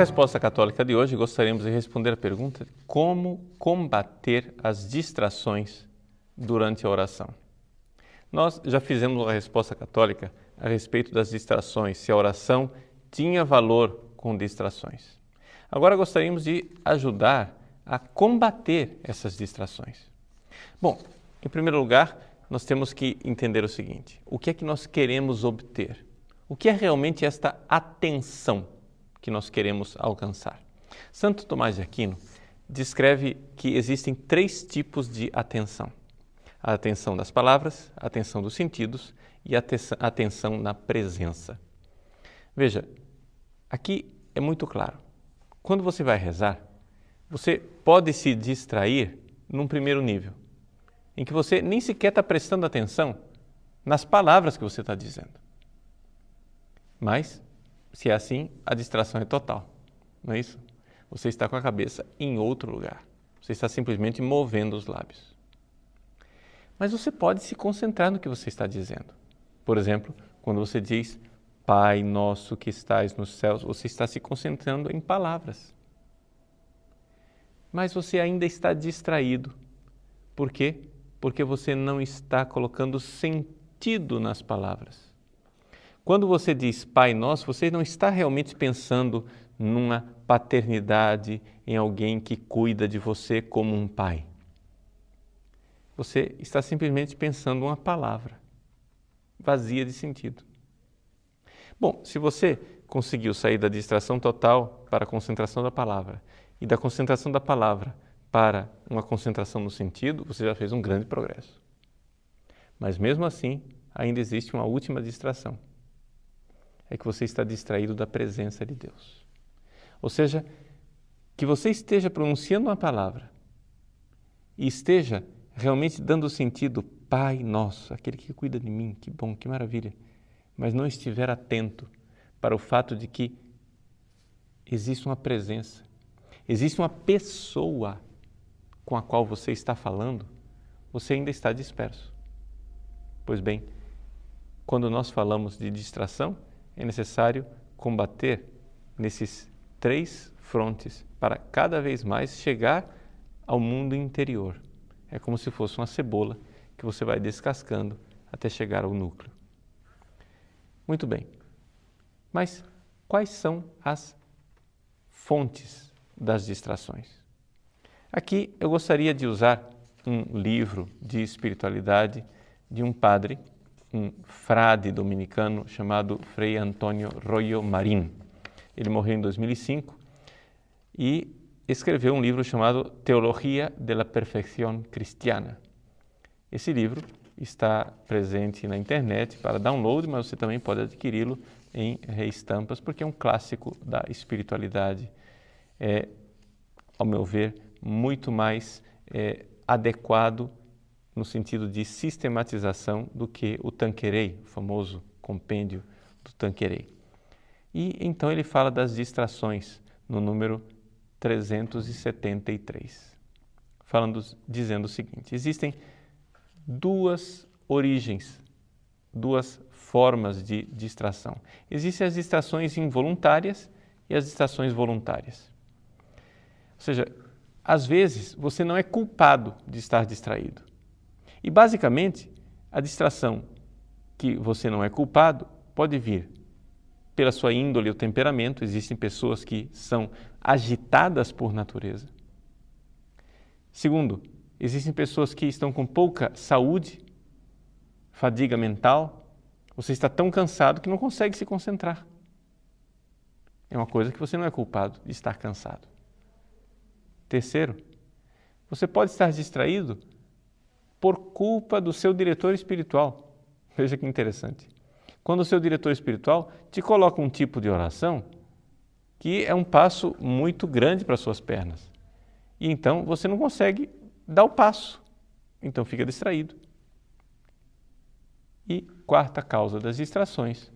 resposta católica de hoje, gostaríamos de responder a pergunta: como combater as distrações durante a oração? Nós já fizemos uma resposta católica a respeito das distrações, se a oração tinha valor com distrações. Agora gostaríamos de ajudar a combater essas distrações. Bom, em primeiro lugar, nós temos que entender o seguinte: o que é que nós queremos obter? O que é realmente esta atenção que nós queremos alcançar? Santo Tomás de Aquino descreve que existem três tipos de atenção: a atenção das palavras, a atenção dos sentidos e a atenção na presença. Veja, aqui é muito claro. Quando você vai rezar, você pode se distrair num primeiro nível em que você nem sequer está prestando atenção nas palavras que você está dizendo. Mas, se é assim, a distração é total, não é isso? Você está com a cabeça em outro lugar. Você está simplesmente movendo os lábios. Mas você pode se concentrar no que você está dizendo. Por exemplo, quando você diz Pai nosso que estais nos céus, você está se concentrando em palavras. Mas você ainda está distraído. Por quê? porque você não está colocando sentido nas palavras. Quando você diz Pai Nosso, você não está realmente pensando numa paternidade, em alguém que cuida de você como um pai. Você está simplesmente pensando uma palavra vazia de sentido. Bom, se você conseguiu sair da distração total para a concentração da palavra e da concentração da palavra para uma concentração no sentido, você já fez um grande progresso. Mas mesmo assim, ainda existe uma última distração. É que você está distraído da presença de Deus. Ou seja, que você esteja pronunciando uma palavra e esteja realmente dando sentido, Pai nosso, aquele que cuida de mim, que bom, que maravilha, mas não estiver atento para o fato de que existe uma presença, existe uma pessoa com a qual você está falando, você ainda está disperso. Pois bem, quando nós falamos de distração, é necessário combater nesses três frontes para cada vez mais chegar ao mundo interior. É como se fosse uma cebola que você vai descascando até chegar ao núcleo. Muito bem. Mas quais são as fontes das distrações? Aqui eu gostaria de usar um livro de espiritualidade de um padre, um frade dominicano chamado Frei Antônio Royo Marin. Ele morreu em 2005 e escreveu um livro chamado Teologia de la Perfección Cristiana. Esse livro está presente na internet para download, mas você também pode adquiri-lo em reestampas, porque é um clássico da espiritualidade. É, ao meu ver, muito mais é, adequado no sentido de sistematização do que o Tanquerei, o famoso compêndio do Tanquerei. E então ele fala das distrações no número 373, falando, dizendo o seguinte: existem duas origens, duas formas de distração. Existem as distrações involuntárias e as distrações voluntárias. Ou seja, às vezes você não é culpado de estar distraído. E basicamente, a distração que você não é culpado pode vir pela sua índole ou temperamento. Existem pessoas que são agitadas por natureza. Segundo, existem pessoas que estão com pouca saúde, fadiga mental. Você está tão cansado que não consegue se concentrar. É uma coisa que você não é culpado de estar cansado. Terceiro, você pode estar distraído por culpa do seu diretor espiritual. Veja que interessante. Quando o seu diretor espiritual te coloca um tipo de oração que é um passo muito grande para suas pernas. E então você não consegue dar o passo. Então fica distraído. E quarta causa das distrações,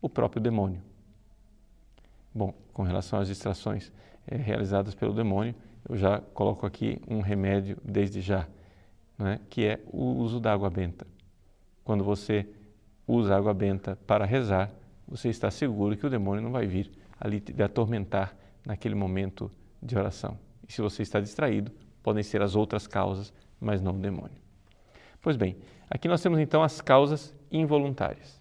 o próprio demônio. Bom, com relação às distrações é, realizadas pelo demônio, eu já coloco aqui um remédio desde já, né, que é o uso da água benta. Quando você usa água benta para rezar, você está seguro que o demônio não vai vir ali te atormentar naquele momento de oração. E se você está distraído, podem ser as outras causas, mas não o demônio. Pois bem, aqui nós temos então as causas involuntárias.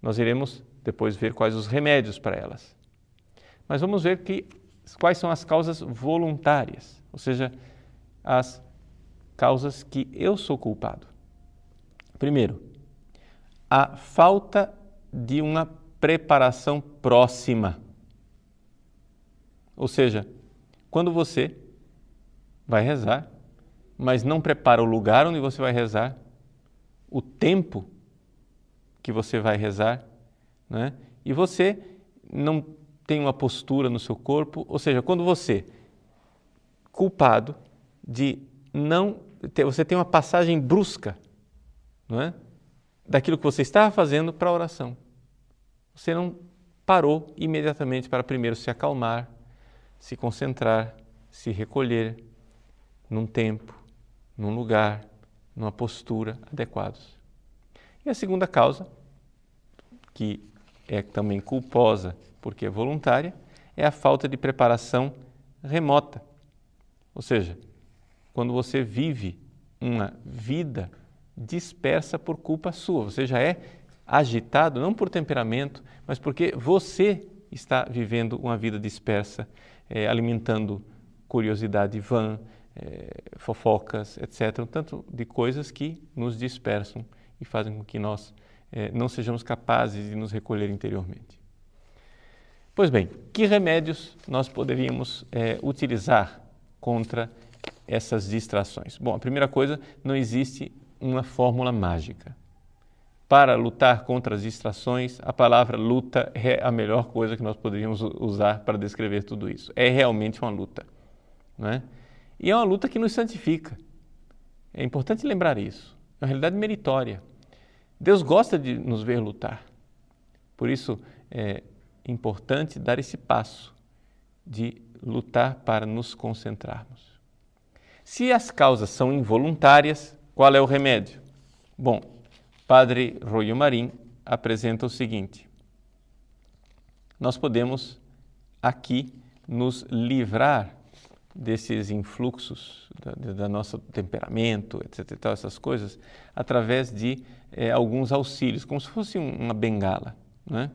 Nós iremos depois ver quais os remédios para elas. Mas vamos ver que, quais são as causas voluntárias, ou seja, as causas que eu sou culpado. Primeiro, a falta de uma preparação próxima. Ou seja, quando você vai rezar, mas não prepara o lugar onde você vai rezar, o tempo que você vai rezar, né? e você não tem uma postura no seu corpo, ou seja, quando você, culpado de não você tem uma passagem brusca, não é? daquilo que você estava fazendo para a oração. Você não parou imediatamente para primeiro se acalmar, se concentrar, se recolher num tempo, num lugar, numa postura adequados. E a segunda causa, que é também culposa porque é voluntária, é a falta de preparação remota. Ou seja, quando você vive uma vida dispersa por culpa sua, você já é agitado não por temperamento, mas porque você está vivendo uma vida dispersa, é, alimentando curiosidade vã, é, fofocas, etc. Um tanto de coisas que nos dispersam e fazem com que nós é, não sejamos capazes de nos recolher interiormente. Pois bem, que remédios nós poderíamos utilizar contra essas distrações? Bom, a primeira coisa, não existe uma fórmula mágica. Para lutar contra as distrações, a palavra luta é a melhor coisa que nós poderíamos usar para descrever tudo isso. É realmente uma luta. Não é? E é uma luta que nos santifica. É importante lembrar isso. É uma realidade meritória. Deus gosta de nos ver lutar. Por isso é importante dar esse passo de lutar para nos concentrarmos. Se as causas são involuntárias, qual é o remédio? Bom, Padre Royo Marim apresenta o seguinte: nós podemos aqui nos livrar desses influxos da, nosso temperamento, etc. Tal, essas coisas, através de é, alguns auxílios, como se fosse uma bengala. Né?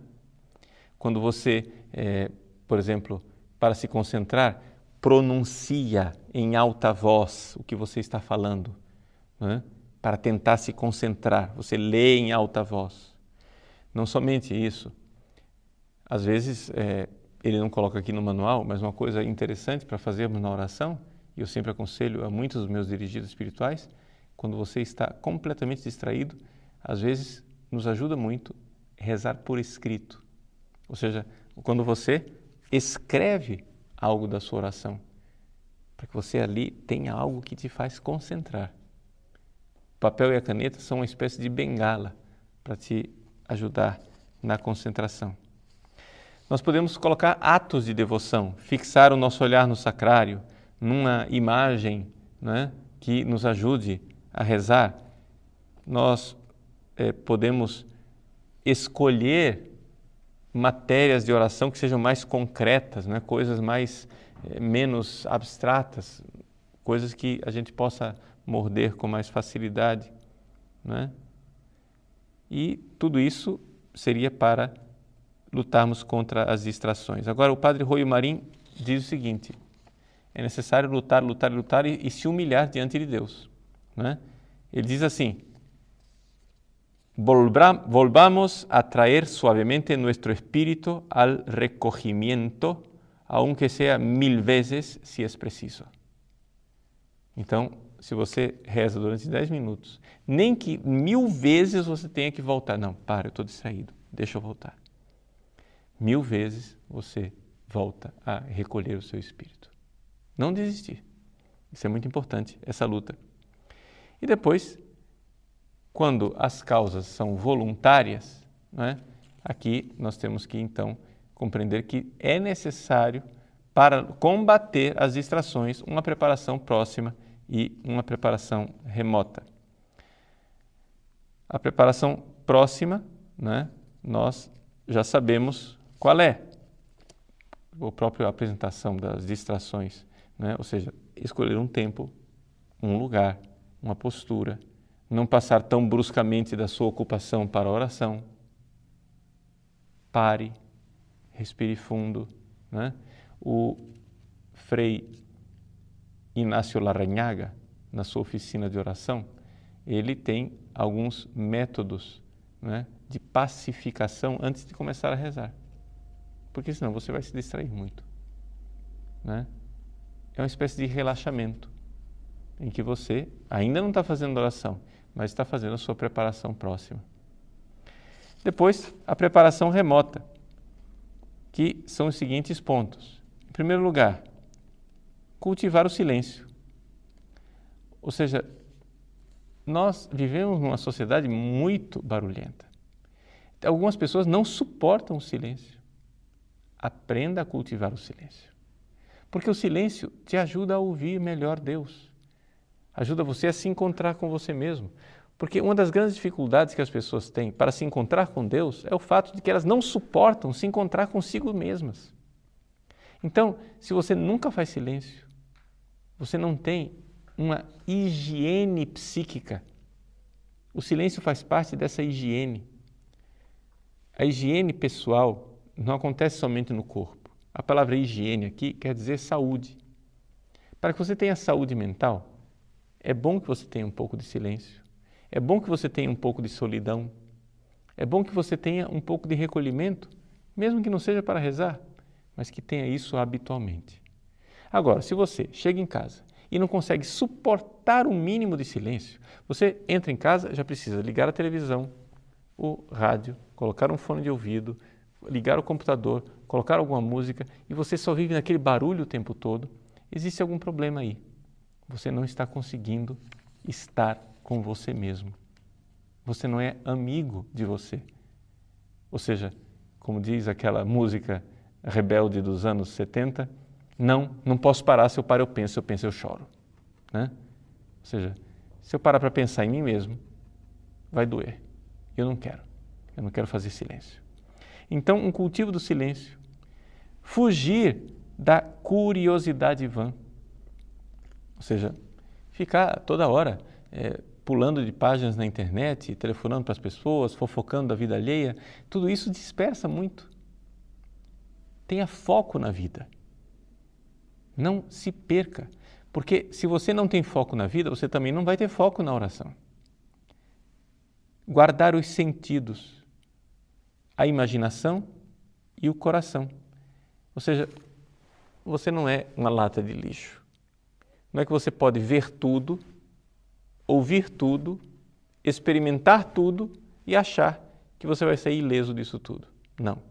Quando você, é, por exemplo, para se concentrar, pronuncia em alta voz o que você está falando, né? para tentar se concentrar. Você lê em alta voz. Não somente isso, às vezes é, ele não coloca aqui no manual, mas uma coisa interessante para fazermos na oração, e eu sempre aconselho a muitos dos meus dirigidos espirituais, quando você está completamente distraído, às vezes nos ajuda muito rezar por escrito. Ou seja, quando você escreve algo da sua oração, para que você ali tenha algo que te faz concentrar. O papel e a caneta são uma espécie de bengala para te ajudar na concentração. Nós podemos colocar atos de devoção, fixar o nosso olhar no sacrário, numa imagem né, que nos ajude a rezar. Nós é, podemos escolher matérias de oração que sejam mais concretas, né, coisas mais é, menos abstratas, coisas que a gente possa morder com mais facilidade. Né? E tudo isso seria para lutarmos contra as distrações. Agora, o padre Rui Marim diz o seguinte: é necessário lutar, lutar, lutar e, e se humilhar diante de Deus. Né? Ele diz assim: volvamos a traer suavemente nuestro espíritu al recogimiento, aunque sea mil vezes si es preciso. Então, se você reza durante dez minutos, nem que mil vezes você tenha que voltar. Não, para, eu estou distraído, deixa eu voltar mil vezes você volta a recolher o seu espírito. Não desistir. Isso é muito importante, essa luta. E depois, quando as causas são voluntárias, é? aqui nós temos que então compreender que é necessário, para combater as distrações, uma preparação próxima e uma preparação remota. A preparação próxima, né, nós já sabemos qual é? a própria apresentação das distrações, né? ou seja, escolher um tempo, um lugar, uma postura, não passar tão bruscamente da sua ocupação para a oração. Pare, respire fundo. Né? O Frei Inácio Larrañaga, na sua oficina de oração, ele tem alguns métodos né, de pacificação antes de começar a rezar. Porque senão você vai se distrair muito. Né? É uma espécie de relaxamento em que você ainda não está fazendo oração, mas está fazendo a sua preparação próxima. Depois, a preparação remota, que são os seguintes pontos. Em primeiro lugar, cultivar o silêncio. Ou seja, nós vivemos numa sociedade muito barulhenta. Algumas pessoas não suportam o silêncio. Aprenda a cultivar o silêncio. Porque o silêncio te ajuda a ouvir melhor Deus. Ajuda você a se encontrar com você mesmo. Porque uma das grandes dificuldades que as pessoas têm para se encontrar com Deus é o fato de que elas não suportam se encontrar consigo mesmas. Então, se você nunca faz silêncio, você não tem uma higiene psíquica. O silêncio faz parte dessa higiene. A higiene pessoal não acontece somente no corpo. A palavra higiene aqui quer dizer saúde. Para que você tenha saúde mental, é bom que você tenha um pouco de silêncio. É bom que você tenha um pouco de solidão. É bom que você tenha um pouco de recolhimento, mesmo que não seja para rezar, mas que tenha isso habitualmente. Agora, se você chega em casa e não consegue suportar o um mínimo de silêncio, você entra em casa, já precisa ligar a televisão, o rádio, colocar um fone de ouvido, ligar o computador, colocar alguma música e você só vive naquele barulho o tempo todo, existe algum problema aí. Você não está conseguindo estar com você mesmo. Você não é amigo de você. Ou seja, como diz aquela música rebelde dos anos 70, não, não posso parar, se eu paro eu penso, se eu penso eu choro. Né? Ou seja, se eu parar para pensar em mim mesmo, vai doer. Eu não quero. Eu não quero fazer silêncio. Então, um cultivo do silêncio. Fugir da curiosidade vã. Ou seja, ficar toda hora é, pulando de páginas na internet, telefonando para as pessoas, fofocando da vida alheia, tudo isso dispersa muito. Tenha foco na vida. Não se perca, porque se você não tem foco na vida, você também não vai ter foco na oração. Guardar os sentidos, a imaginação e o coração. Ou seja, você não é uma lata de lixo. Não é que você pode ver tudo, ouvir tudo, experimentar tudo e achar que você vai sair ileso disso tudo. Não.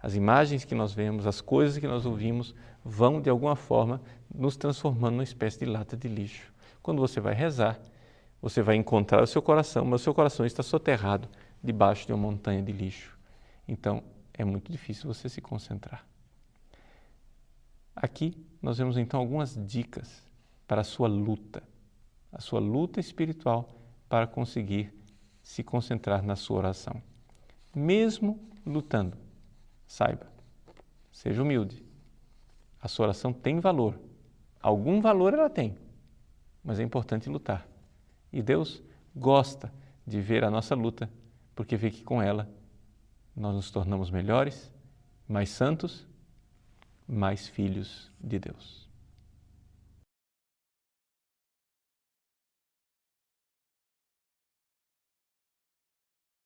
As imagens que nós vemos, as coisas que nós ouvimos, vão de alguma forma nos transformando numa espécie de lata de lixo. Quando você vai rezar, você vai encontrar o seu coração, mas o seu coração está soterrado debaixo de uma montanha de lixo. Então, é muito difícil você se concentrar. Aqui nós vemos então algumas dicas para a sua luta, a sua luta espiritual para conseguir se concentrar na sua oração. Mesmo lutando, saiba, seja humilde. A sua oração tem valor. Algum valor ela tem, mas é importante lutar. E Deus gosta de ver a nossa luta, porque vê que com ela nós nos tornamos melhores, mais santos, mais filhos de Deus.